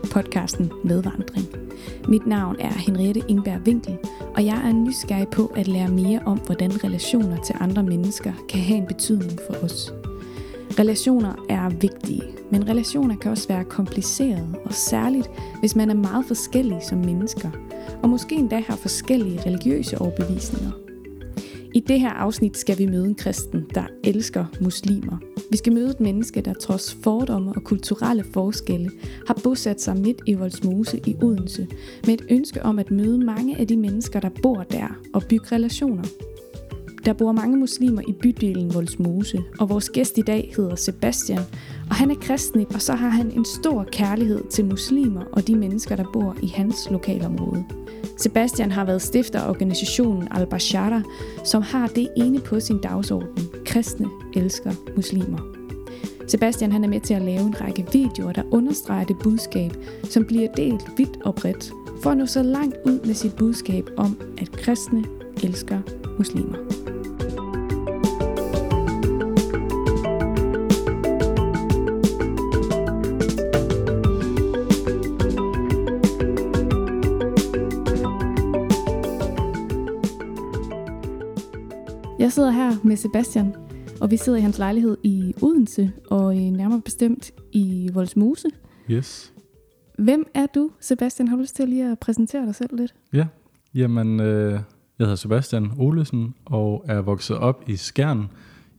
til podcasten Medvandring. Mit navn er Henriette Ingberg Winkel, og jeg er nysgerrig på at lære mere om, hvordan relationer til andre mennesker kan have en betydning for os. Relationer er vigtige, men relationer kan også være komplicerede, og særligt hvis man er meget forskellige som mennesker, og måske endda har forskellige religiøse overbevisninger. I det her afsnit skal vi møde en kristen, der elsker muslimer. Vi skal møde et menneske, der trods fordomme og kulturelle forskelle har bosat sig midt i Voldsmose i Odense, med et ønske om at møde mange af de mennesker, der bor der, og bygge relationer. Der bor mange muslimer i bydelen Voldsmose, og vores gæst i dag hedder Sebastian, og han er kristen, og så har han en stor kærlighed til muslimer og de mennesker, der bor i hans lokalområde. Sebastian har været stifter af organisationen Al-Bashara, som har det ene på sin dagsorden. Kristne elsker muslimer. Sebastian han er med til at lave en række videoer, der understreger det budskab, som bliver delt vidt og bredt, for at nå så langt ud med sit budskab om, at kristne elsker muslimer. Sidder her med Sebastian, og vi sidder i hans lejlighed i Odense, og nærmere bestemt i Voldsmose. Yes. Hvem er du, Sebastian? Har du lyst til lige at præsentere dig selv lidt? Ja, jamen, øh, jeg hedder Sebastian Olesen og er vokset op i Skjern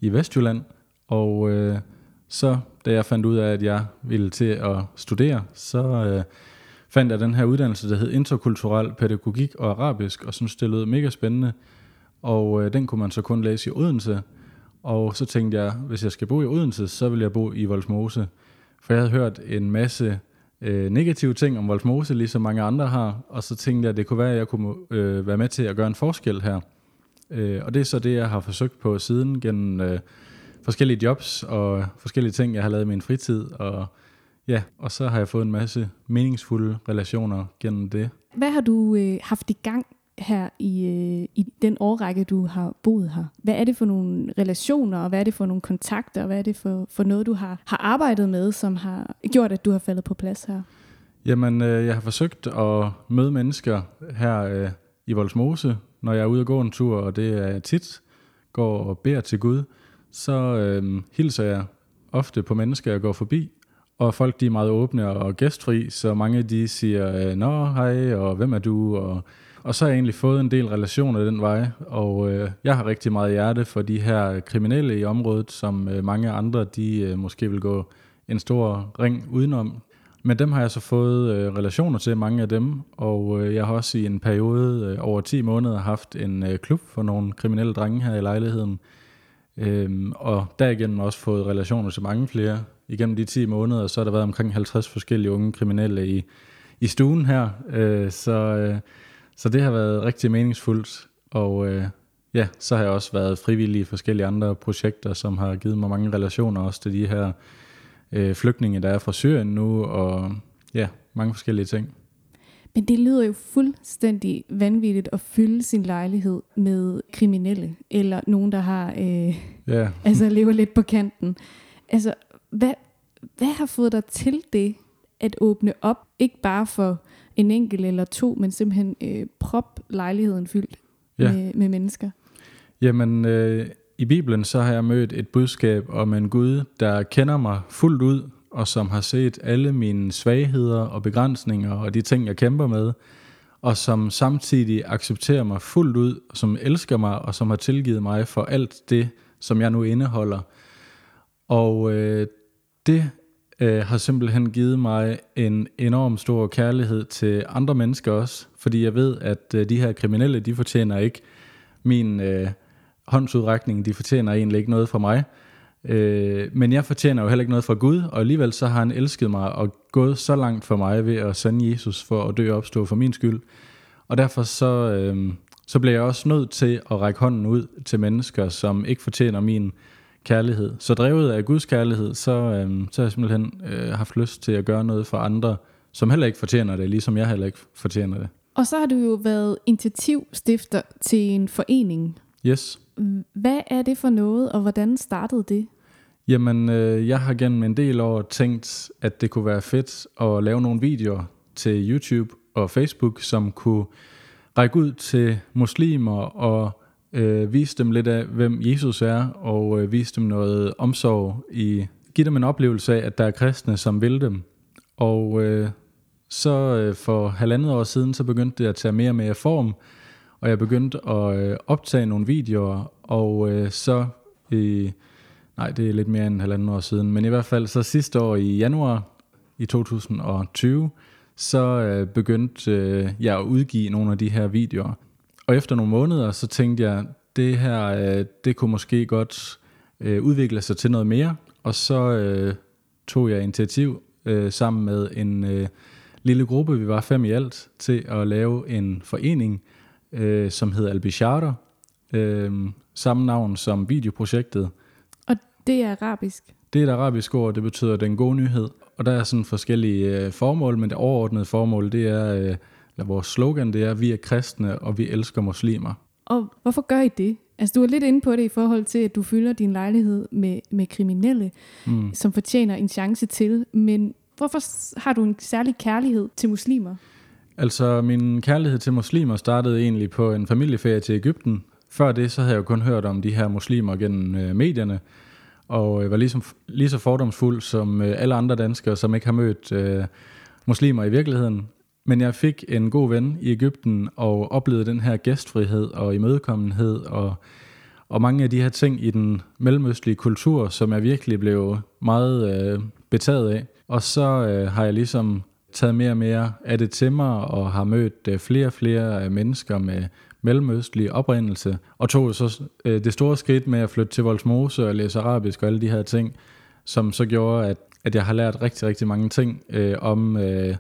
i Vestjylland. Og øh, så, da jeg fandt ud af, at jeg ville til at studere, så øh, fandt jeg den her uddannelse, der hed Interkulturel Pædagogik og Arabisk, og synes, det lød mega spændende. Og øh, den kunne man så kun læse i Odense. Og så tænkte jeg, hvis jeg skal bo i Odense, så vil jeg bo i Voldsmose. For jeg havde hørt en masse øh, negative ting om Voldsmose, ligesom mange andre har. Og så tænkte jeg, at det kunne være, at jeg kunne øh, være med til at gøre en forskel her. Øh, og det er så det, jeg har forsøgt på siden gennem øh, forskellige jobs og forskellige ting, jeg har lavet i min fritid. Og ja, og så har jeg fået en masse meningsfulde relationer gennem det. Hvad har du øh, haft i gang her i, øh, i den årrække, du har boet her. Hvad er det for nogle relationer, og hvad er det for nogle kontakter, og hvad er det for, for noget, du har, har arbejdet med, som har gjort, at du har faldet på plads her? Jamen, øh, jeg har forsøgt at møde mennesker her øh, i Voldsmose, når jeg er ude og gå en tur, og det er tit, går og beder til Gud, så øh, hilser jeg ofte på mennesker, jeg går forbi, og folk de er meget åbne og gæstfri, så mange de siger, øh, nå hej, og hvem er du, og og så har jeg egentlig fået en del relationer den vej, og øh, jeg har rigtig meget hjerte for de her kriminelle i området, som øh, mange andre de øh, måske vil gå en stor ring udenom. Men dem har jeg så fået øh, relationer til, mange af dem, og øh, jeg har også i en periode øh, over 10 måneder haft en øh, klub for nogle kriminelle drenge her i lejligheden, øh, og derigennem også fået relationer til mange flere. Igennem de 10 måneder, så har der været omkring 50 forskellige unge kriminelle i, i stuen her, øh, så... Øh, så det har været rigtig meningsfuldt, og øh, ja, så har jeg også været frivillig i forskellige andre projekter, som har givet mig mange relationer også til de her øh, flygtninge, der er fra Syrien nu, og ja, mange forskellige ting. Men det lyder jo fuldstændig vanvittigt at fylde sin lejlighed med kriminelle, eller nogen, der har øh, yeah. altså lever lidt på kanten. Altså, hvad, hvad har fået dig til det, at åbne op, ikke bare for en enkelt eller to, men simpelthen øh, prop lejligheden fyldt ja. med, med mennesker? Jamen, øh, i Bibelen så har jeg mødt et budskab om en Gud, der kender mig fuldt ud, og som har set alle mine svagheder og begrænsninger og de ting, jeg kæmper med, og som samtidig accepterer mig fuldt ud, som elsker mig, og som har tilgivet mig for alt det, som jeg nu indeholder. Og øh, det øh, har simpelthen givet mig en enorm stor kærlighed til andre mennesker også, fordi jeg ved, at øh, de her kriminelle, de fortjener ikke min øh, håndsudrækning, de fortjener egentlig ikke noget fra mig. Øh, men jeg fortjener jo heller ikke noget fra Gud, og alligevel så har han elsket mig og gået så langt for mig ved at sende Jesus for at dø og opstå for min skyld. Og derfor så, øh, så bliver jeg også nødt til at række hånden ud til mennesker, som ikke fortjener min kærlighed. Så drevet af Guds kærlighed, så, øh, så har jeg simpelthen øh, haft lyst til at gøre noget for andre, som heller ikke fortjener det, ligesom jeg heller ikke fortjener det. Og så har du jo været initiativstifter til en forening. Yes. Hvad er det for noget, og hvordan startede det? Jamen, øh, jeg har gennem en del år tænkt, at det kunne være fedt at lave nogle videoer til YouTube og Facebook, som kunne række ud til muslimer og øh, vise dem lidt af, hvem Jesus er, og øh, vise dem noget omsorg i, give dem en oplevelse af, at der er kristne, som vil dem. Og øh, så øh, for halvandet år siden, så begyndte det at tage mere og mere form, og jeg begyndte at øh, optage nogle videoer, og øh, så i, nej, det er lidt mere end halvandet år siden, men i hvert fald så sidste år i januar i 2020, så øh, begyndte øh, jeg at udgive nogle af de her videoer. Og efter nogle måneder, så tænkte jeg, det her, øh, det kunne måske godt øh, udvikle sig til noget mere, og så øh, tog jeg initiativ øh, sammen med en øh, lille gruppe, vi var fem i alt, til at lave en forening, øh, som hedder Albisharter, øh, samme navn som videoprojektet. Og det er arabisk? Det er et arabisk ord, det betyder den gode nyhed. Og der er sådan forskellige øh, formål, men det overordnede formål, det er, øh, eller vores slogan, det er, vi er kristne, og vi elsker muslimer. Og hvorfor gør I det? Altså, du er lidt inde på det i forhold til, at du fylder din lejlighed med, med kriminelle, mm. som fortjener en chance til. Men hvorfor har du en særlig kærlighed til muslimer? Altså, min kærlighed til muslimer startede egentlig på en familieferie til Ægypten. Før det, så havde jeg jo kun hørt om de her muslimer gennem øh, medierne, og øh, var ligesom, lige så fordomsfuld som øh, alle andre danskere, som ikke har mødt øh, muslimer i virkeligheden. Men jeg fik en god ven i Ægypten og oplevede den her gæstfrihed og imødekommenhed og, og mange af de her ting i den mellemøstlige kultur, som jeg virkelig blev meget øh, betaget af. Og så øh, har jeg ligesom taget mere og mere af det til mig og har mødt øh, flere og flere øh, mennesker med mellemøstlig oprindelse, og tog så øh, det store skridt med at flytte til Voldsmose og læse arabisk og alle de her ting, som så gjorde, at, at jeg har lært rigtig, rigtig mange ting øh, om øh,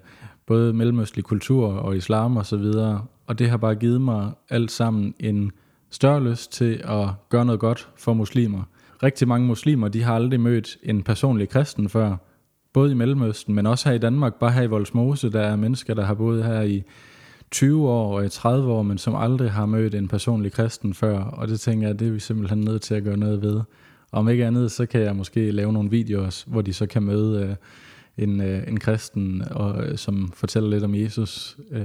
både mellemøstlig kultur og islam og så videre, og det har bare givet mig alt sammen en større lyst til at gøre noget godt for muslimer. Rigtig mange muslimer, de har aldrig mødt en personlig kristen før, både i Mellemøsten, men også her i Danmark, bare her i Voldsmose, der er mennesker, der har boet her i 20 år og i 30 år, men som aldrig har mødt en personlig kristen før, og det tænker jeg, det er vi simpelthen nødt til at gøre noget ved. Om ikke andet, så kan jeg måske lave nogle videoer, hvor de så kan møde øh, en, øh, en kristen, og, øh, som fortæller lidt om Jesus. Øh,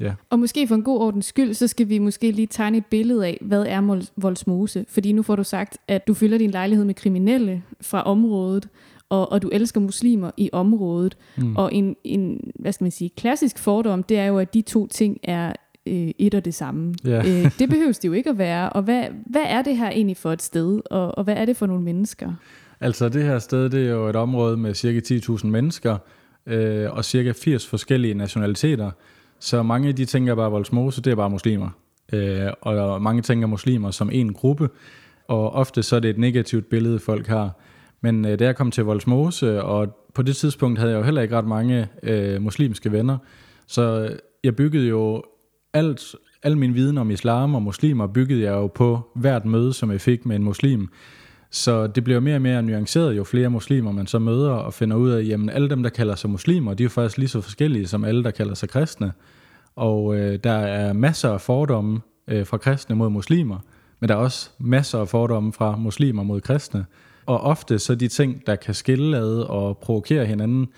ja. Og måske for en god ordens skyld, så skal vi måske lige tegne et billede af, hvad er Voldsmose? Fordi nu får du sagt, at du fylder din lejlighed med kriminelle fra området, og, og du elsker muslimer i området. Mm. Og en, en, hvad skal man sige, klassisk fordom, det er jo, at de to ting er øh, et og det samme. Yeah. øh, det behøves det jo ikke at være. Og hvad, hvad er det her egentlig for et sted, og, og hvad er det for nogle mennesker? Altså det her sted, det er jo et område med cirka 10.000 mennesker, øh, og cirka 80 forskellige nationaliteter. Så mange af de tænker bare, at Voldsmose, det er bare muslimer. Øh, og mange tænker muslimer som en gruppe, og ofte så er det et negativt billede, folk har. Men øh, da jeg kom til Voldsmose, og på det tidspunkt havde jeg jo heller ikke ret mange øh, muslimske venner, så jeg byggede jo alt, al min viden om islam og muslimer, byggede jeg jo på hvert møde, som jeg fik med en muslim. Så det bliver mere og mere nuanceret, jo flere muslimer man så møder og finder ud af, jamen alle dem, der kalder sig muslimer, de er jo faktisk lige så forskellige som alle, der kalder sig kristne. Og øh, der er masser af fordomme øh, fra kristne mod muslimer, men der er også masser af fordomme fra muslimer mod kristne. Og ofte så de ting, der kan skille ad og provokere hinanden,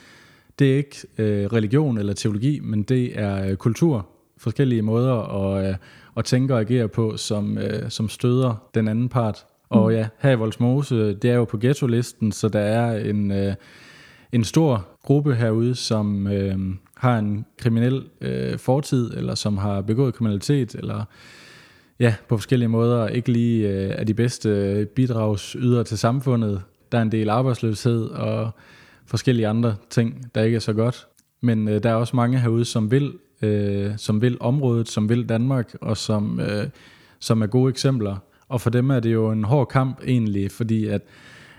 det er ikke øh, religion eller teologi, men det er øh, kultur. Forskellige måder at, øh, at tænke og agere på, som, øh, som støder den anden part. Og ja, her i Voldsmose, det er jo på ghetto-listen, så der er en, øh, en stor gruppe herude, som øh, har en kriminel øh, fortid, eller som har begået kriminalitet, eller ja, på forskellige måder ikke lige øh, er de bedste øh, bidragsydere til samfundet. Der er en del arbejdsløshed og forskellige andre ting, der ikke er så godt. Men øh, der er også mange herude, som vil, øh, som vil området, som vil Danmark, og som, øh, som er gode eksempler. Og for dem er det jo en hård kamp egentlig, fordi at,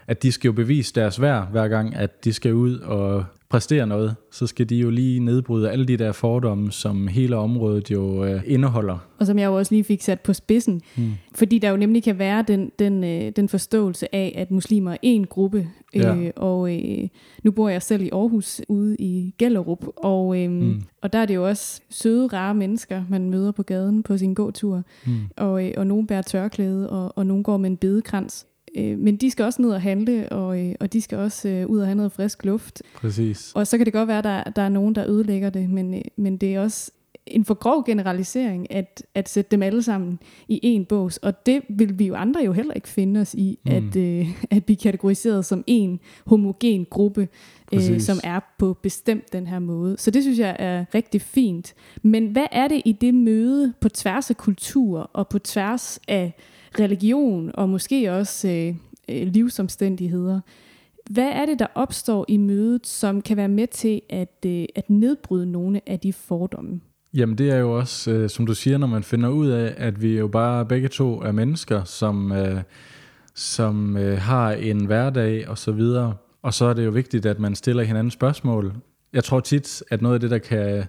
at de skal jo bevise deres værd hver gang, at de skal ud og præstere noget, så skal de jo lige nedbryde alle de der fordomme, som hele området jo øh, indeholder. Og som jeg jo også lige fik sat på spidsen. Hmm. Fordi der jo nemlig kan være den, den, øh, den forståelse af, at muslimer er en gruppe. Øh, ja. Og øh, nu bor jeg selv i Aarhus, ude i Gellerup. Og, øh, hmm. og der er det jo også søde, rare mennesker, man møder på gaden på sin gåtur. Hmm. Og, øh, og nogen bærer tørklæde, og, og nogen går med en bedekrans. Øh, men de skal også ned og handle, og, øh, og de skal også øh, ud og have noget frisk luft. Præcis. Og så kan det godt være, at der, der er nogen, der ødelægger det, men, øh, men det er også en for grov generalisering at, at sætte dem alle sammen i en bås. Og det vil vi jo andre jo heller ikke finde os i, mm. at, øh, at blive kategoriseret som en homogen gruppe, øh, som er på bestemt den her måde. Så det synes jeg er rigtig fint. Men hvad er det i det møde på tværs af kultur og på tværs af religion og måske også øh, øh, livsomstændigheder, hvad er det, der opstår i mødet, som kan være med til at, øh, at nedbryde nogle af de fordomme? Jamen det er jo også, øh, som du siger, når man finder ud af, at vi jo bare begge to er mennesker, som, øh, som øh, har en hverdag og så videre. Og så er det jo vigtigt, at man stiller hinanden spørgsmål. Jeg tror tit, at noget af det, der kan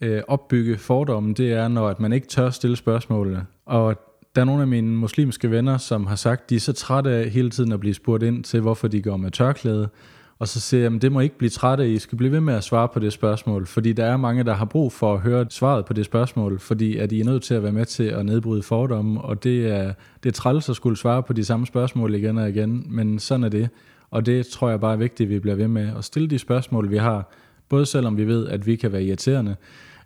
øh, opbygge fordomme, det er, når at man ikke tør stille spørgsmålene. Og der er nogle af mine muslimske venner, som har sagt, de er så trætte af hele tiden at blive spurgt ind til, hvorfor de går med tørklæde. Og så siger jeg, at det må ikke blive trætte af, I skal blive ved med at svare på det spørgsmål, fordi der er mange, der har brug for at høre svaret på det spørgsmål, fordi at I er nødt til at være med til at nedbryde fordomme, og det er, det er træls at skulle svare på de samme spørgsmål igen og igen, men sådan er det. Og det tror jeg bare er vigtigt, at vi bliver ved med at stille de spørgsmål, vi har, både selvom vi ved, at vi kan være irriterende,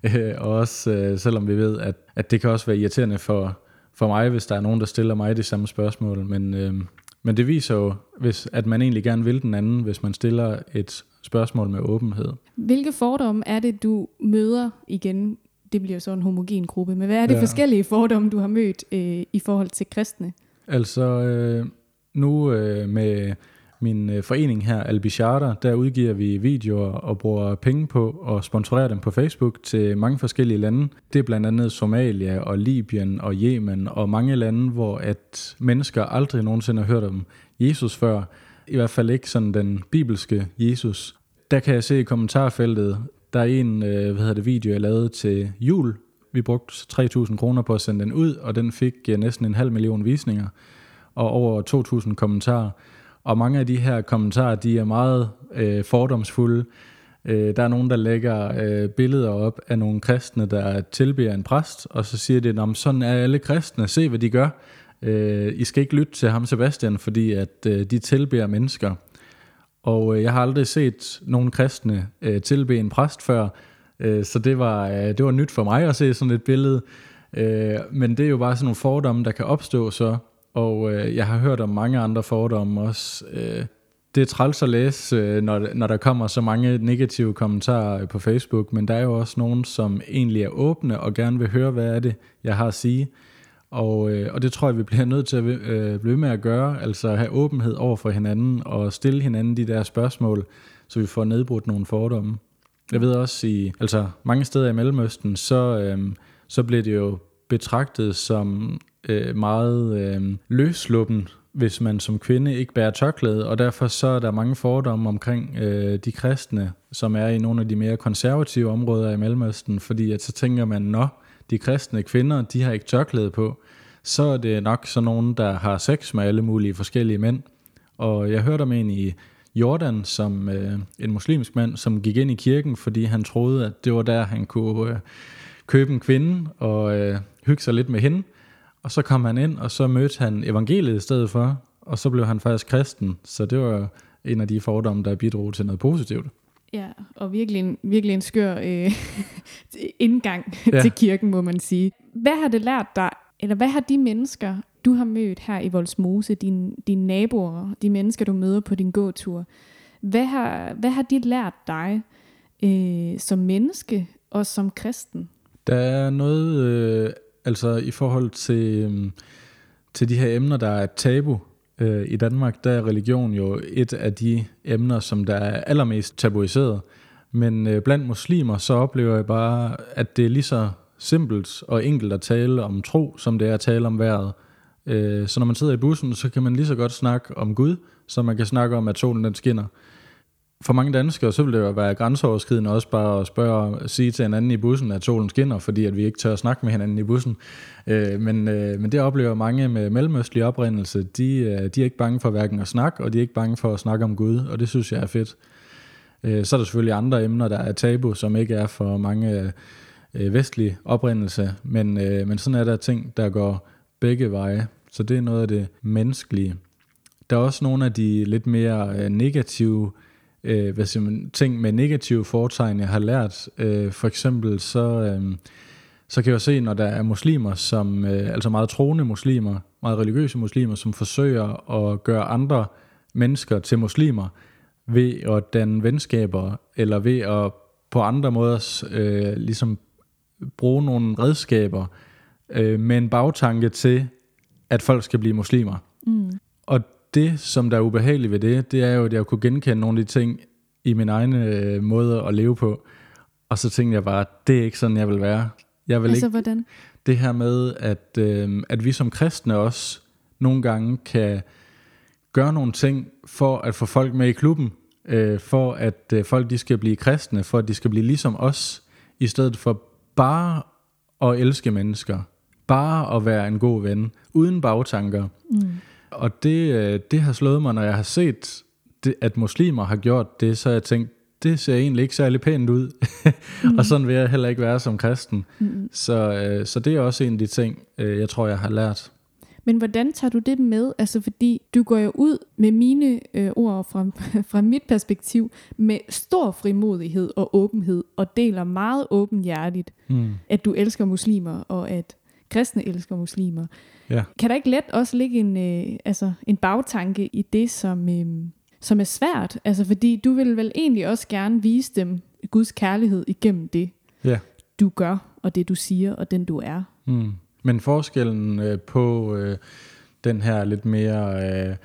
og også øh, selvom vi ved, at, at det kan også være irriterende for, for mig, hvis der er nogen, der stiller mig de samme spørgsmål, men, øh, men det viser jo, hvis, at man egentlig gerne vil den anden, hvis man stiller et spørgsmål med åbenhed. Hvilke fordomme er det, du møder igen? Det bliver så en homogen gruppe, men hvad er det ja. forskellige fordomme, du har mødt øh, i forhold til kristne? Altså, øh, nu øh, med min øh, forening her, Albicharter, der udgiver vi videoer og bruger penge på at sponsorere dem på Facebook til mange forskellige lande. Det er blandt andet Somalia og Libyen og Yemen og mange lande, hvor at mennesker aldrig nogensinde har hørt om Jesus før. I hvert fald ikke sådan den bibelske Jesus. Der kan jeg se i kommentarfeltet, der er en øh, hvad hedder det, video, jeg lavede til jul. Vi brugte 3.000 kroner på at sende den ud, og den fik øh, næsten en halv million visninger og over 2.000 kommentarer. Og mange af de her kommentarer, de er meget øh, fordomsfulde. Øh, der er nogen, der lægger øh, billeder op af nogle kristne, der tilbeder en præst, og så siger de, at sådan er alle kristne, se hvad de gør. Øh, I skal ikke lytte til ham Sebastian, fordi at øh, de tilbeder mennesker. Og øh, jeg har aldrig set nogen kristne øh, tilbede en præst før, øh, så det var, øh, det var nyt for mig at se sådan et billede. Øh, men det er jo bare sådan nogle fordomme, der kan opstå så, og øh, jeg har hørt om mange andre fordomme også. Øh, det er træls at læse, øh, når, når der kommer så mange negative kommentarer øh, på Facebook, men der er jo også nogen, som egentlig er åbne og gerne vil høre, hvad er det, jeg har at sige. Og, øh, og det tror jeg, vi bliver nødt til at øh, blive med at gøre, altså have åbenhed over for hinanden og stille hinanden de der spørgsmål, så vi får nedbrudt nogle fordomme. Jeg ved også, i altså mange steder i Mellemøsten, så, øh, så bliver det jo betragtet som øh, meget øh, løsluppen, hvis man som kvinde ikke bærer tørklæde, og derfor så er der mange fordomme omkring øh, de kristne, som er i nogle af de mere konservative områder i Mellemøsten, fordi at så tænker man, nå, de kristne kvinder, de har ikke tørklæde på, så er det nok sådan nogen, der har sex med alle mulige forskellige mænd. Og jeg hørte om en i Jordan, som øh, en muslimsk mand, som gik ind i kirken, fordi han troede, at det var der, han kunne øh, købe en kvinde og øh, hygge sig lidt med hende. Og så kom han ind, og så mødte han evangeliet i stedet for, og så blev han faktisk kristen. Så det var en af de fordomme, der bidrog til noget positivt. Ja, og virkelig en, virkelig en skør øh, indgang ja. til kirken, må man sige. Hvad har det lært dig, eller hvad har de mennesker, du har mødt her i Voldsmose, dine, dine naboer, de mennesker, du møder på din gåtur, hvad har, hvad har de lært dig øh, som menneske og som kristen? Der er noget øh, Altså i forhold til, øhm, til de her emner, der er tabu øh, i Danmark, der er religion jo et af de emner, som der er allermest tabuiseret. Men øh, blandt muslimer, så oplever jeg bare, at det er lige så simpelt og enkelt at tale om tro, som det er at tale om vejret. Øh, så når man sidder i bussen, så kan man lige så godt snakke om Gud, som man kan snakke om, at solen den skinner for mange danskere, så vil det jo være grænseoverskridende også bare at spørge og sige til hinanden i bussen, at solen skinner, fordi at vi ikke tør at snakke med hinanden i bussen. Øh, men, øh, men det oplever mange med mellemøstlig oprindelse. De, øh, de er ikke bange for hverken at snakke, og de er ikke bange for at snakke om Gud, og det synes jeg er fedt. Øh, så er der selvfølgelig andre emner, der er tabu, som ikke er for mange øh, vestlige oprindelse, men, øh, men sådan er der ting, der går begge veje. Så det er noget af det menneskelige. Der er også nogle af de lidt mere øh, negative øh, hvad siger man, ting med negative foretegn, jeg har lært. Øh, for eksempel så, øh, så kan jeg se, når der er muslimer, som, øh, altså meget troende muslimer, meget religiøse muslimer, som forsøger at gøre andre mennesker til muslimer ved at danne venskaber, eller ved at på andre måder øh, ligesom bruge nogle redskaber øh, med en bagtanke til, at folk skal blive muslimer. Mm. Og det, som der er ubehageligt ved det, det er jo, at jeg kunne genkende nogle af de ting i min egen øh, måde at leve på. Og så tænkte jeg bare, det er ikke sådan, jeg vil være. Jeg vil altså ikke, hvordan? Det her med, at, øh, at vi som kristne også nogle gange kan gøre nogle ting for at få folk med i klubben, øh, for at øh, folk de skal blive kristne, for at de skal blive ligesom os, i stedet for bare at elske mennesker, bare at være en god ven, uden bagtanker. Mm. Og det, øh, det har slået mig, når jeg har set, det, at muslimer har gjort det, så jeg tænkt, det ser egentlig ikke særlig pænt ud. mm. og sådan vil jeg heller ikke være som kristen. Mm. Så, øh, så det er også en af de ting, øh, jeg tror, jeg har lært. Men hvordan tager du det med? Altså fordi du går jo ud med mine øh, ord fra, fra mit perspektiv med stor frimodighed og åbenhed og deler meget åbenhjertigt, mm. at du elsker muslimer og at kristne elsker muslimer. Ja. Kan der ikke let også ligge en, øh, altså en bagtanke i det, som, øh, som er svært? Altså fordi du vil vel egentlig også gerne vise dem Guds kærlighed igennem det, ja. du gør, og det du siger, og den du er. Mm. Men forskellen øh, på øh, den her lidt mere øh,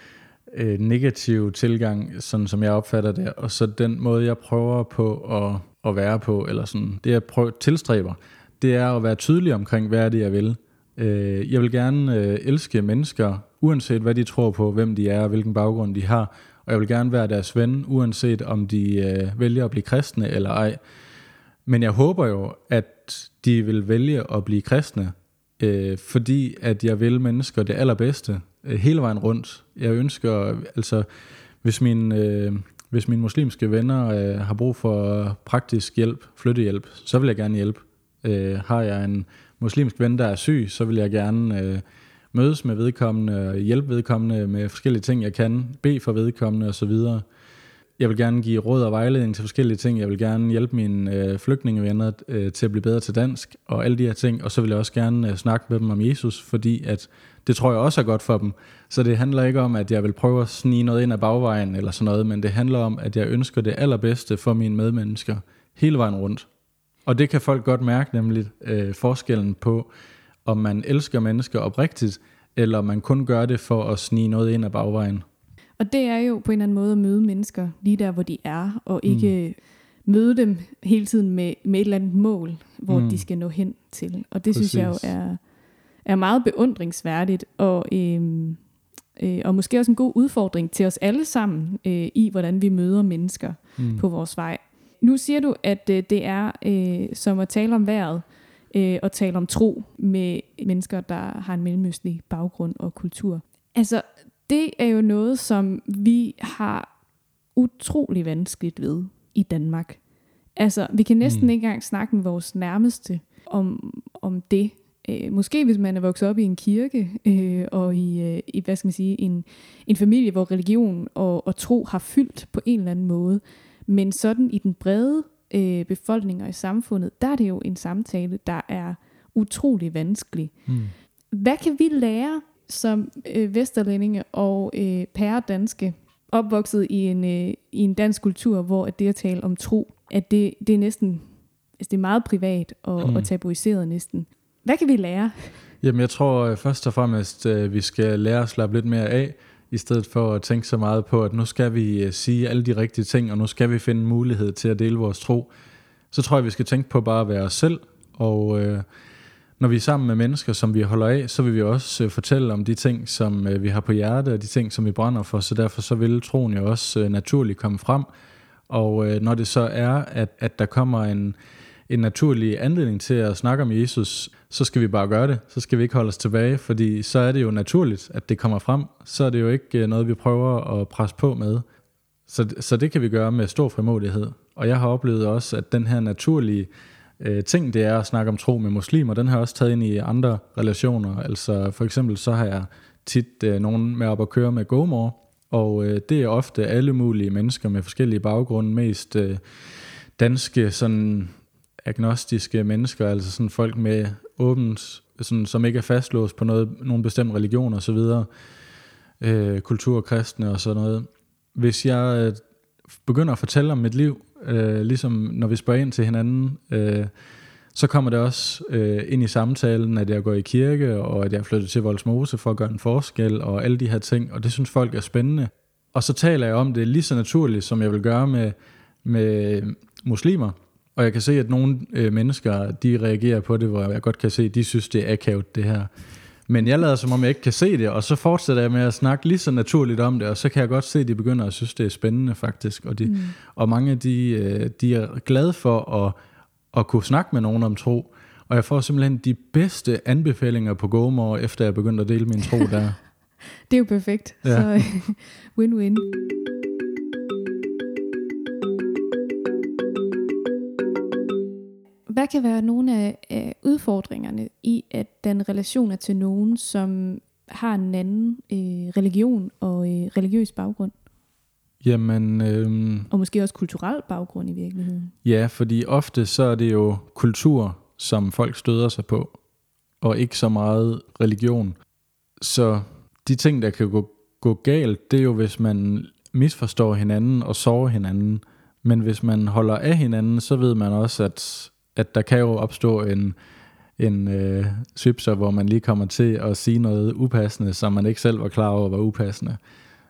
øh, negative tilgang, sådan som jeg opfatter det, og så den måde, jeg prøver på at, at være på, eller sådan, det jeg prøver, tilstræber, det er at være tydelig omkring, hvad er det, jeg vil. Øh, jeg vil gerne øh, elske mennesker, uanset hvad de tror på, hvem de er og hvilken baggrund de har, og jeg vil gerne være deres ven, uanset om de øh, vælger at blive kristne eller ej. Men jeg håber jo, at de vil vælge at blive kristne, øh, fordi at jeg vil mennesker det allerbedste øh, hele vejen rundt. Jeg ønsker, altså hvis min, øh, hvis mine muslimske venner øh, har brug for praktisk hjælp, flyttehjælp, så vil jeg gerne hjælpe. Øh, har jeg en muslimsk ven, der er syg, så vil jeg gerne øh, mødes med vedkommende, hjælpe vedkommende med forskellige ting, jeg kan, bede for vedkommende osv., jeg vil gerne give råd og vejledning til forskellige ting. Jeg vil gerne hjælpe mine øh, flygtningevenner øh, til at blive bedre til dansk og alle de her ting. Og så vil jeg også gerne øh, snakke med dem om Jesus, fordi at det tror jeg også er godt for dem. Så det handler ikke om, at jeg vil prøve at snige noget ind ad bagvejen eller sådan noget, men det handler om, at jeg ønsker det allerbedste for mine medmennesker hele vejen rundt. Og det kan folk godt mærke, nemlig øh, forskellen på, om man elsker mennesker oprigtigt, eller om man kun gør det for at snige noget ind ad bagvejen. Og det er jo på en eller anden måde at møde mennesker lige der, hvor de er, og ikke mm. møde dem hele tiden med, med et eller andet mål, hvor mm. de skal nå hen til. Og det Præcis. synes jeg jo er, er meget beundringsværdigt, og, øhm, øh, og måske også en god udfordring til os alle sammen, øh, i hvordan vi møder mennesker mm. på vores vej. Nu siger du, at øh, det er øh, som at tale om vejret, øh, og tale om tro med mennesker, der har en mellemøstlig baggrund og kultur. Altså, det er jo noget, som vi har utrolig vanskeligt ved i Danmark. Altså, vi kan næsten mm. ikke engang snakke med vores nærmeste om, om det. Øh, måske hvis man er vokset op i en kirke, øh, og i, øh, i, hvad skal man sige, en, en familie, hvor religion og, og tro har fyldt på en eller anden måde. Men sådan i den brede øh, befolkning og i samfundet, der er det jo en samtale, der er utrolig vanskelig. Mm. Hvad kan vi lære som øh, vesterlændinge og øh, pæredanske, opvokset i en, øh, i en dansk kultur, hvor at det at tale om tro, at det, det er næsten altså det er meget privat og, mm. og tabuiseret næsten. Hvad kan vi lære? Jamen jeg tror øh, først og fremmest, at øh, vi skal lære at slappe lidt mere af, i stedet for at tænke så meget på, at nu skal vi øh, sige alle de rigtige ting, og nu skal vi finde mulighed til at dele vores tro. Så tror jeg, vi skal tænke på bare at være os selv, og øh, når vi er sammen med mennesker, som vi holder af, så vil vi også øh, fortælle om de ting, som øh, vi har på hjerte, og de ting, som vi brænder for, så derfor så vil troen jo også øh, naturligt komme frem. Og øh, når det så er, at, at der kommer en, en naturlig anledning til at snakke om Jesus, så skal vi bare gøre det. Så skal vi ikke holde os tilbage, fordi så er det jo naturligt, at det kommer frem. Så er det jo ikke øh, noget, vi prøver at presse på med. Så, så det kan vi gøre med stor frimodighed. Og jeg har oplevet også, at den her naturlige øh, ting, det er at snakke om tro med muslimer, den har jeg også taget ind i andre relationer. Altså for eksempel så har jeg tit øh, nogen med op at køre med GoMore, Og øh, det er ofte alle mulige mennesker med forskellige baggrunde, mest øh, danske sådan agnostiske mennesker, altså sådan folk med åbent, sådan, som ikke er fastlåst på noget, nogen bestemt religion og så videre, øh, kultur, kristne og sådan noget. Hvis jeg øh, begynder at fortælle om mit liv, øh, ligesom når vi spørger ind til hinanden, øh, så kommer det også øh, ind i samtalen, at jeg går i kirke, og at jeg flytter til Voldsmose for at gøre en forskel, og alle de her ting, og det synes folk er spændende. Og så taler jeg om det lige så naturligt, som jeg vil gøre med, med muslimer. Og jeg kan se, at nogle øh, mennesker, de reagerer på det, hvor jeg godt kan se, at de synes, det er akavet, det her. Men jeg lader som om, jeg ikke kan se det, og så fortsætter jeg med at snakke lige så naturligt om det, og så kan jeg godt se, at de begynder at synes, det er spændende faktisk. Og, de, mm. og mange de, øh, de er glade for at, at kunne snakke med nogen om tro, og jeg får simpelthen de bedste anbefalinger på GoMore, efter jeg begyndte at dele min tro der. det er jo perfekt, ja. så win-win. Hvad kan være nogle af, af udfordringerne i at den relationer til nogen, som har en anden øh, religion og øh, religiøs baggrund? Jamen... Øh, og måske også kulturel baggrund i virkeligheden. Ja, fordi ofte så er det jo kultur, som folk støder sig på, og ikke så meget religion. Så de ting, der kan gå, gå galt, det er jo, hvis man misforstår hinanden og sover hinanden. Men hvis man holder af hinanden, så ved man også, at at der kan jo opstå en, en øh, svipser, hvor man lige kommer til at sige noget upassende, som man ikke selv var klar over var upassende.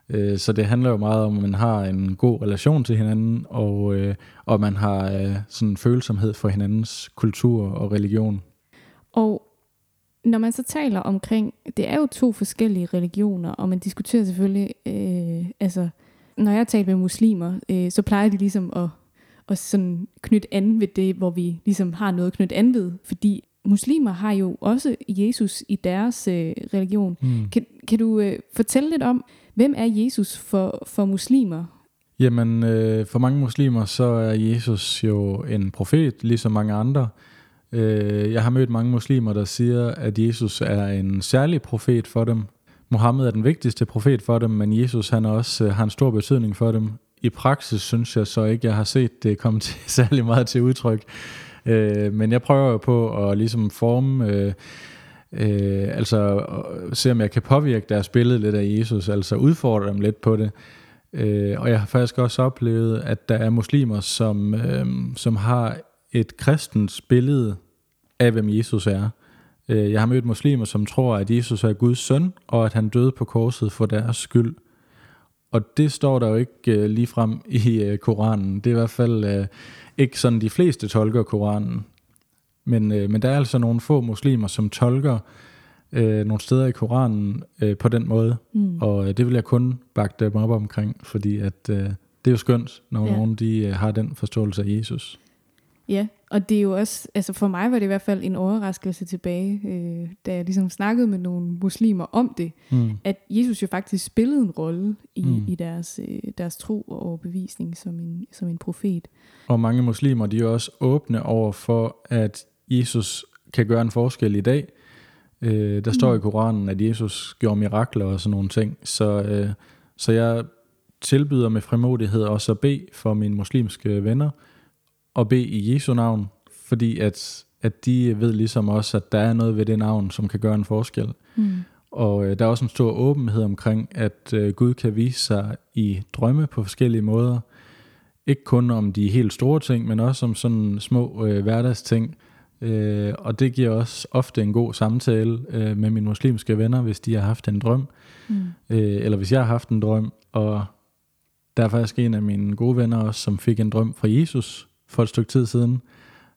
Øh, så det handler jo meget om, at man har en god relation til hinanden, og, øh, og man har øh, sådan en følsomhed for hinandens kultur og religion. Og når man så taler omkring, det er jo to forskellige religioner, og man diskuterer selvfølgelig, øh, altså når jeg taler med muslimer, øh, så plejer de ligesom at og sådan knytte an ved det, hvor vi ligesom har noget at knytte an ved, fordi muslimer har jo også Jesus i deres øh, religion. Mm. Kan, kan du øh, fortælle lidt om, hvem er Jesus for, for muslimer? Jamen, øh, for mange muslimer, så er Jesus jo en profet, ligesom mange andre. Øh, jeg har mødt mange muslimer, der siger, at Jesus er en særlig profet for dem. Mohammed er den vigtigste profet for dem, men Jesus han også øh, har en stor betydning for dem i praksis synes jeg så ikke, jeg har set det komme til, særlig meget til udtryk. Øh, men jeg prøver jo på at ligesom forme, øh, øh, altså se om jeg kan påvirke deres billede lidt af Jesus, altså udfordre dem lidt på det. Øh, og jeg har faktisk også oplevet, at der er muslimer, som, øh, som har et kristens billede af, hvem Jesus er. Øh, jeg har mødt muslimer, som tror, at Jesus er Guds søn, og at han døde på korset for deres skyld. Og det står der jo ikke uh, lige frem i uh, Koranen. Det er i hvert fald uh, ikke sådan, de fleste tolker Koranen. Men, uh, men der er altså nogle få muslimer, som tolker uh, nogle steder i Koranen uh, på den måde. Mm. Og uh, det vil jeg kun bakke dem op omkring, fordi at, uh, det er jo skønt, når ja. nogen de, uh, har den forståelse af Jesus. Ja, og det er jo også, altså for mig var det i hvert fald en overraskelse tilbage, øh, da jeg ligesom snakkede med nogle muslimer om det, mm. at Jesus jo faktisk spillede en rolle i, mm. i deres, øh, deres tro og overbevisning som en, som en profet. Og mange muslimer, de er også åbne over for, at Jesus kan gøre en forskel i dag. Øh, der står mm. i Koranen, at Jesus gjorde mirakler og sådan nogle ting, så, øh, så jeg tilbyder med frimodighed også at bede for mine muslimske venner, og bede i Jesu navn, fordi at, at de ved ligesom også, at der er noget ved det navn, som kan gøre en forskel. Mm. Og øh, der er også en stor åbenhed omkring, at øh, Gud kan vise sig i drømme på forskellige måder. Ikke kun om de helt store ting, men også om sådan små øh, hverdagsting. Øh, og det giver også ofte en god samtale øh, med mine muslimske venner, hvis de har haft en drøm. Mm. Øh, eller hvis jeg har haft en drøm. Og der er faktisk en af mine gode venner også, som fik en drøm fra Jesus, for et stykke tid siden.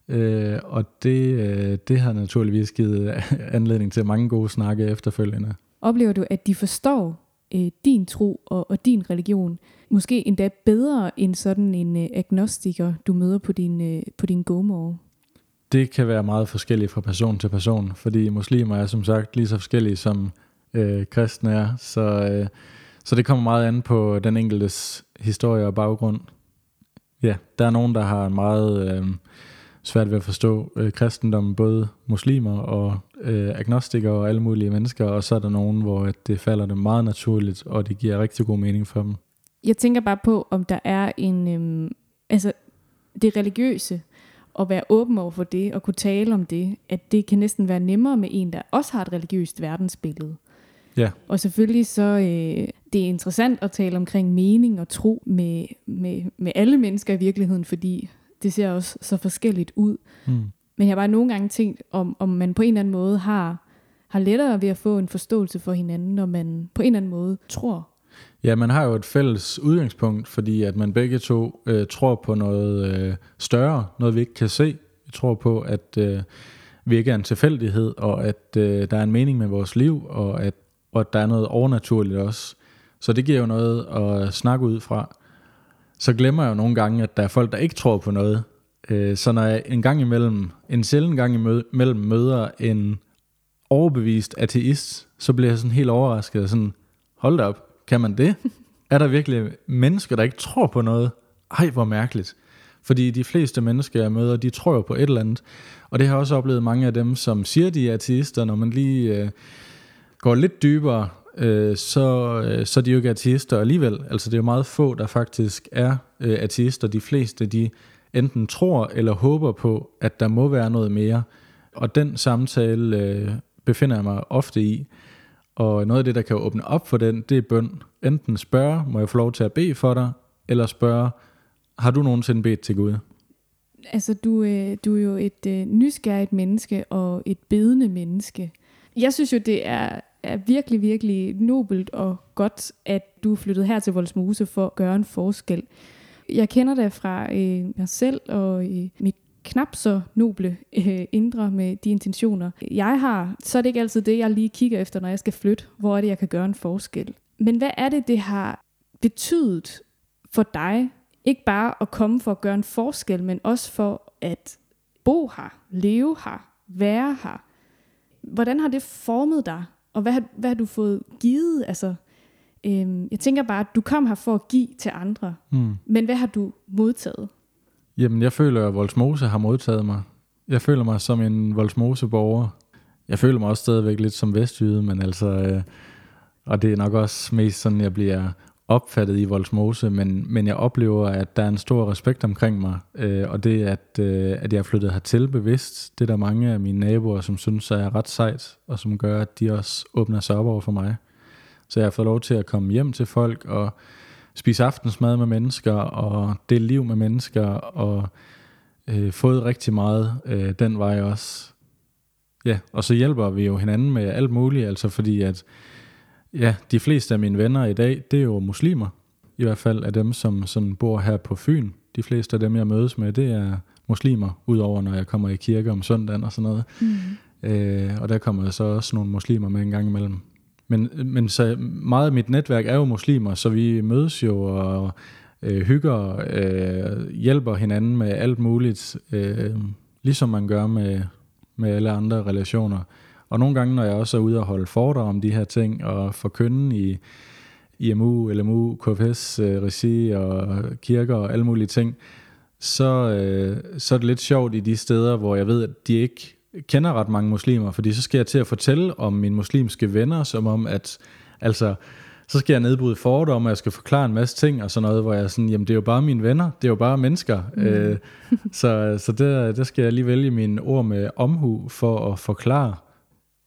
Øh, og det, øh, det har naturligvis givet anledning til mange gode snakke efterfølgende. Oplever du, at de forstår øh, din tro og, og din religion, måske endda bedre end sådan en øh, agnostiker, du møder på din, øh, på din gomor? Det kan være meget forskelligt fra person til person, fordi muslimer er som sagt lige så forskellige som øh, kristne er, så, øh, så det kommer meget an på den enkeltes historie og baggrund. Ja, der er nogen, der har meget øh, svært ved at forstå øh, kristendommen, både muslimer og øh, agnostikere og alle mulige mennesker, og så er der nogen, hvor at det falder dem meget naturligt, og det giver rigtig god mening for dem. Jeg tænker bare på, om der er en, øhm, altså det religiøse, at være åben over for det, og kunne tale om det, at det kan næsten være nemmere med en, der også har et religiøst verdensbillede. Ja. Og selvfølgelig så, øh, det er interessant at tale omkring mening og tro med, med, med alle mennesker i virkeligheden, fordi det ser også så forskelligt ud. Mm. Men jeg har bare nogle gange tænkt, om, om man på en eller anden måde har, har lettere ved at få en forståelse for hinanden, når man på en eller anden måde tror. Ja, man har jo et fælles udgangspunkt, fordi at man begge to øh, tror på noget øh, større, noget vi ikke kan se. Vi tror på, at øh, vi ikke er en tilfældighed, og at øh, der er en mening med vores liv, og at, og at der er noget overnaturligt også. Så det giver jo noget at snakke ud fra. Så glemmer jeg jo nogle gange, at der er folk, der ikke tror på noget. Øh, så når jeg en gang imellem, en sjældent gang imellem møder en overbevist ateist, så bliver jeg sådan helt overrasket og sådan, hold da op, kan man det? er der virkelig mennesker, der ikke tror på noget? Ej, hvor mærkeligt. Fordi de fleste mennesker, jeg møder, de tror jo på et eller andet. Og det har jeg også oplevet mange af dem, som siger, de er ateister, når man lige øh, går lidt dybere, øh, så, øh, så er de jo ikke ateister alligevel. Altså det er jo meget få, der faktisk er øh, ateister. De fleste, de enten tror eller håber på, at der må være noget mere. Og den samtale øh, befinder jeg mig ofte i. Og noget af det, der kan åbne op for den, det er bøn. Enten spørge, må jeg få lov til at bede for dig, eller spørge, har du nogensinde bedt til Gud? Altså, du, øh, du er jo et øh, nysgerrigt menneske og et bedende menneske. Jeg synes jo, det er, er virkelig, virkelig nobelt og godt, at du er flyttet her til Voldsmose for at gøre en forskel. Jeg kender det fra øh, mig selv og øh, mit knap så noble øh, indre med de intentioner, jeg har, så er det ikke altid det, jeg lige kigger efter, når jeg skal flytte. Hvor er det, jeg kan gøre en forskel? Men hvad er det, det har betydet for dig? Ikke bare at komme for at gøre en forskel, men også for at bo her, leve her, være her. Hvordan har det formet dig? Og hvad har, hvad har du fået givet? Altså, øhm, jeg tænker bare, at du kom her for at give til andre. Mm. Men hvad har du modtaget? Jamen, jeg føler, at Voldsmose har modtaget mig. Jeg føler mig som en Voldsmose-borger. Jeg føler mig også stadigvæk lidt som vestjyde, men altså... Øh, og det er nok også mest sådan, jeg bliver opfattet i Voldsmose, men, men jeg oplever, at der er en stor respekt omkring mig, øh, og det, at, øh, at jeg er flyttet hertil bevidst, det er der mange af mine naboer, som synes jeg er ret sejt, og som gør, at de også åbner sig op over for mig. Så jeg har fået lov til at komme hjem til folk, og spise aftensmad med mennesker og dele liv med mennesker og øh, fået rigtig meget øh, den vej også. Ja, og så hjælper vi jo hinanden med alt muligt, altså fordi at ja, de fleste af mine venner i dag, det er jo muslimer. I hvert fald af dem, som sådan bor her på Fyn. De fleste af dem, jeg mødes med, det er muslimer, udover når jeg kommer i kirke om søndagen og sådan noget. Mm. Øh, og der kommer så også nogle muslimer med en gang imellem. Men, men så meget af mit netværk er jo muslimer, så vi mødes jo og øh, hygger, øh, hjælper hinanden med alt muligt, øh, ligesom man gør med, med alle andre relationer. Og nogle gange, når jeg også er ude og holde foredrag om de her ting, og forkynde i IMU, LMU, KFS, øh, regi og kirker og alle mulige ting, så, øh, så er det lidt sjovt i de steder, hvor jeg ved, at de ikke kender ret mange muslimer, fordi så skal jeg til at fortælle om mine muslimske venner, som om at, altså, så skal jeg nedbryde fordomme, og jeg skal forklare en masse ting og sådan noget, hvor jeg er sådan, jamen det er jo bare mine venner, det er jo bare mennesker. Mm. Øh, så så der, der skal jeg lige vælge mine ord med omhu for at forklare,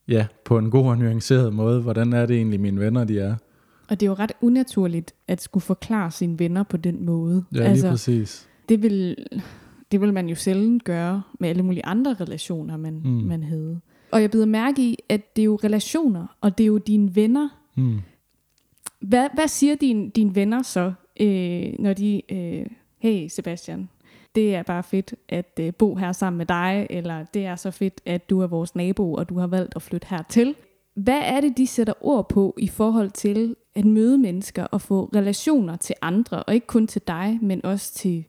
ja, på en god og nuanceret måde, hvordan er det egentlig mine venner, de er. Og det er jo ret unaturligt at skulle forklare sine venner på den måde. Ja, lige altså, præcis. Det vil, det vil man jo sjældent gøre med alle mulige andre relationer, man, mm. man havde. Og jeg bider mærke i, at det er jo relationer, og det er jo dine venner. Mm. Hvad, hvad siger dine din venner så, øh, når de, øh, hey Sebastian, det er bare fedt at øh, bo her sammen med dig, eller det er så fedt, at du er vores nabo, og du har valgt at flytte hertil. Hvad er det, de sætter ord på i forhold til at møde mennesker og få relationer til andre, og ikke kun til dig, men også til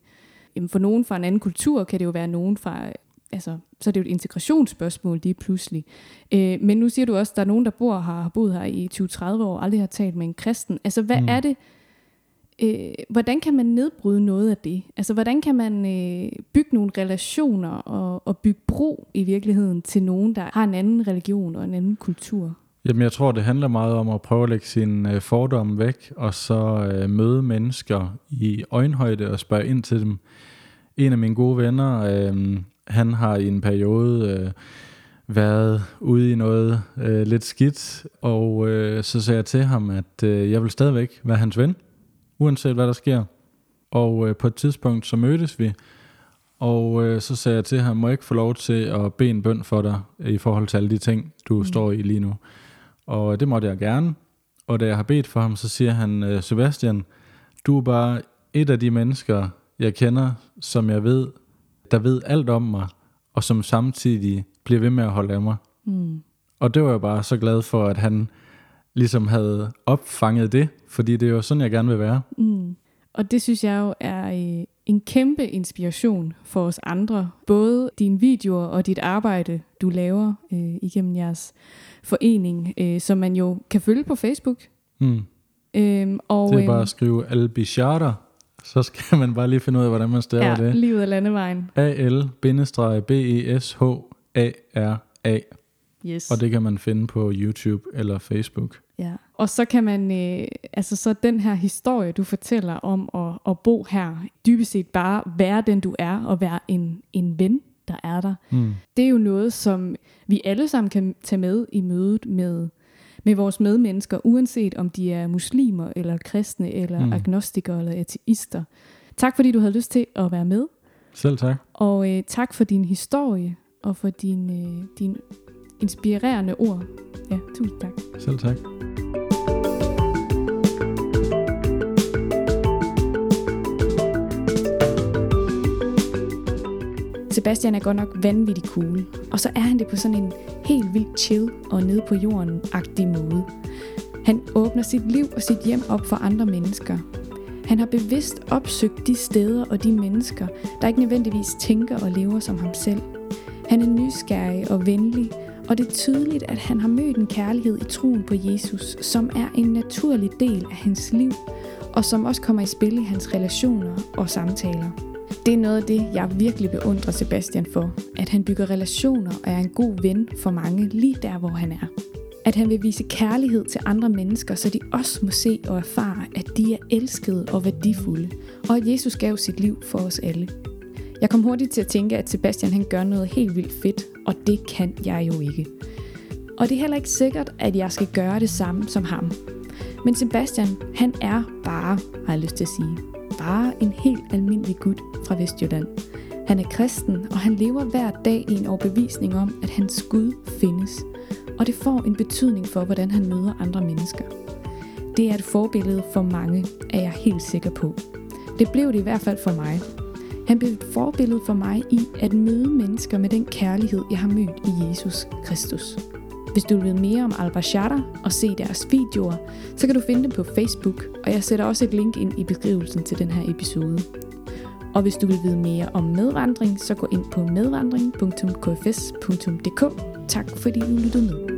Jamen for nogen fra en anden kultur kan det jo være nogen fra, altså, så er det jo et integrationsspørgsmål lige pludselig. Øh, men nu siger du også, at der er nogen, der bor her, har boet her i 20-30 år, aldrig har talt med en kristen. Altså hvad mm. er det, øh, hvordan kan man nedbryde noget af det? Altså, hvordan kan man øh, bygge nogle relationer og, og bygge bro i virkeligheden til nogen, der har en anden religion og en anden kultur? Jamen, jeg tror, det handler meget om at prøve at lægge sine øh, fordomme væk, og så øh, møde mennesker i øjenhøjde og spørge ind til dem. En af mine gode venner, øh, han har i en periode øh, været ude i noget øh, lidt skidt, og øh, så sagde jeg til ham, at øh, jeg vil stadigvæk være hans ven, uanset hvad der sker. Og øh, på et tidspunkt så mødtes vi, og øh, så sagde jeg til ham, må jeg ikke få lov til at bede en bøn for dig i forhold til alle de ting, du mm. står i lige nu. Og det måtte jeg gerne. Og da jeg har bedt for ham, så siger han, øh, Sebastian, du er bare et af de mennesker, jeg kender, som jeg ved, der ved alt om mig, og som samtidig bliver ved med at holde af mig. Mm. Og det var jeg bare så glad for, at han ligesom havde opfanget det, fordi det er jo sådan, jeg gerne vil være. Mm. Og det synes jeg jo er øh, en kæmpe inspiration for os andre. Både dine videoer og dit arbejde, du laver øh, igennem jeres forening, øh, som man jo kan følge på Facebook. Mm. Øhm, og, det er bare at skrive Albishara, så skal man bare lige finde ud af, hvordan man staver ja, det. livet af landevejen. A-L-B-E-S-H-A-R-A. Yes. Og det kan man finde på YouTube eller Facebook. Ja. Og så kan man, øh, altså så den her historie, du fortæller om at, at bo her, dybest set bare være den du er, og være en, en ven, der er der. Mm. Det er jo noget, som vi alle sammen kan tage med i mødet med, med vores medmennesker, uanset om de er muslimer, eller kristne, eller mm. agnostikere, eller ateister. Tak fordi du havde lyst til at være med. Selv tak. Og øh, tak for din historie, og for din, øh, din inspirerende ord. Ja, tusind tak. Selv tak. Sebastian er godt nok vanvittig cool, og så er han det på sådan en helt vildt chill og nede på jorden-agtig måde. Han åbner sit liv og sit hjem op for andre mennesker. Han har bevidst opsøgt de steder og de mennesker, der ikke nødvendigvis tænker og lever som ham selv. Han er nysgerrig og venlig, og det er tydeligt, at han har mødt en kærlighed i troen på Jesus, som er en naturlig del af hans liv, og som også kommer i spil i hans relationer og samtaler. Det er noget af det, jeg virkelig beundrer Sebastian for. At han bygger relationer og er en god ven for mange lige der, hvor han er. At han vil vise kærlighed til andre mennesker, så de også må se og erfare, at de er elskede og værdifulde. Og at Jesus gav sit liv for os alle. Jeg kom hurtigt til at tænke, at Sebastian han gør noget helt vildt fedt, og det kan jeg jo ikke. Og det er heller ikke sikkert, at jeg skal gøre det samme som ham. Men Sebastian, han er bare, har jeg lyst til at sige, bare en helt almindelig gut fra Vestjylland. Han er kristen, og han lever hver dag i en overbevisning om, at hans Gud findes. Og det får en betydning for, hvordan han møder andre mennesker. Det er et forbillede for mange, er jeg helt sikker på. Det blev det i hvert fald for mig. Han blev et forbillede for mig i at møde mennesker med den kærlighed, jeg har mødt i Jesus Kristus. Hvis du vil vide mere om al og se deres videoer, så kan du finde dem på Facebook, og jeg sætter også et link ind i beskrivelsen til den her episode. Og hvis du vil vide mere om medvandring, så gå ind på medvandring.kfs.dk. Tak fordi du lyttede med.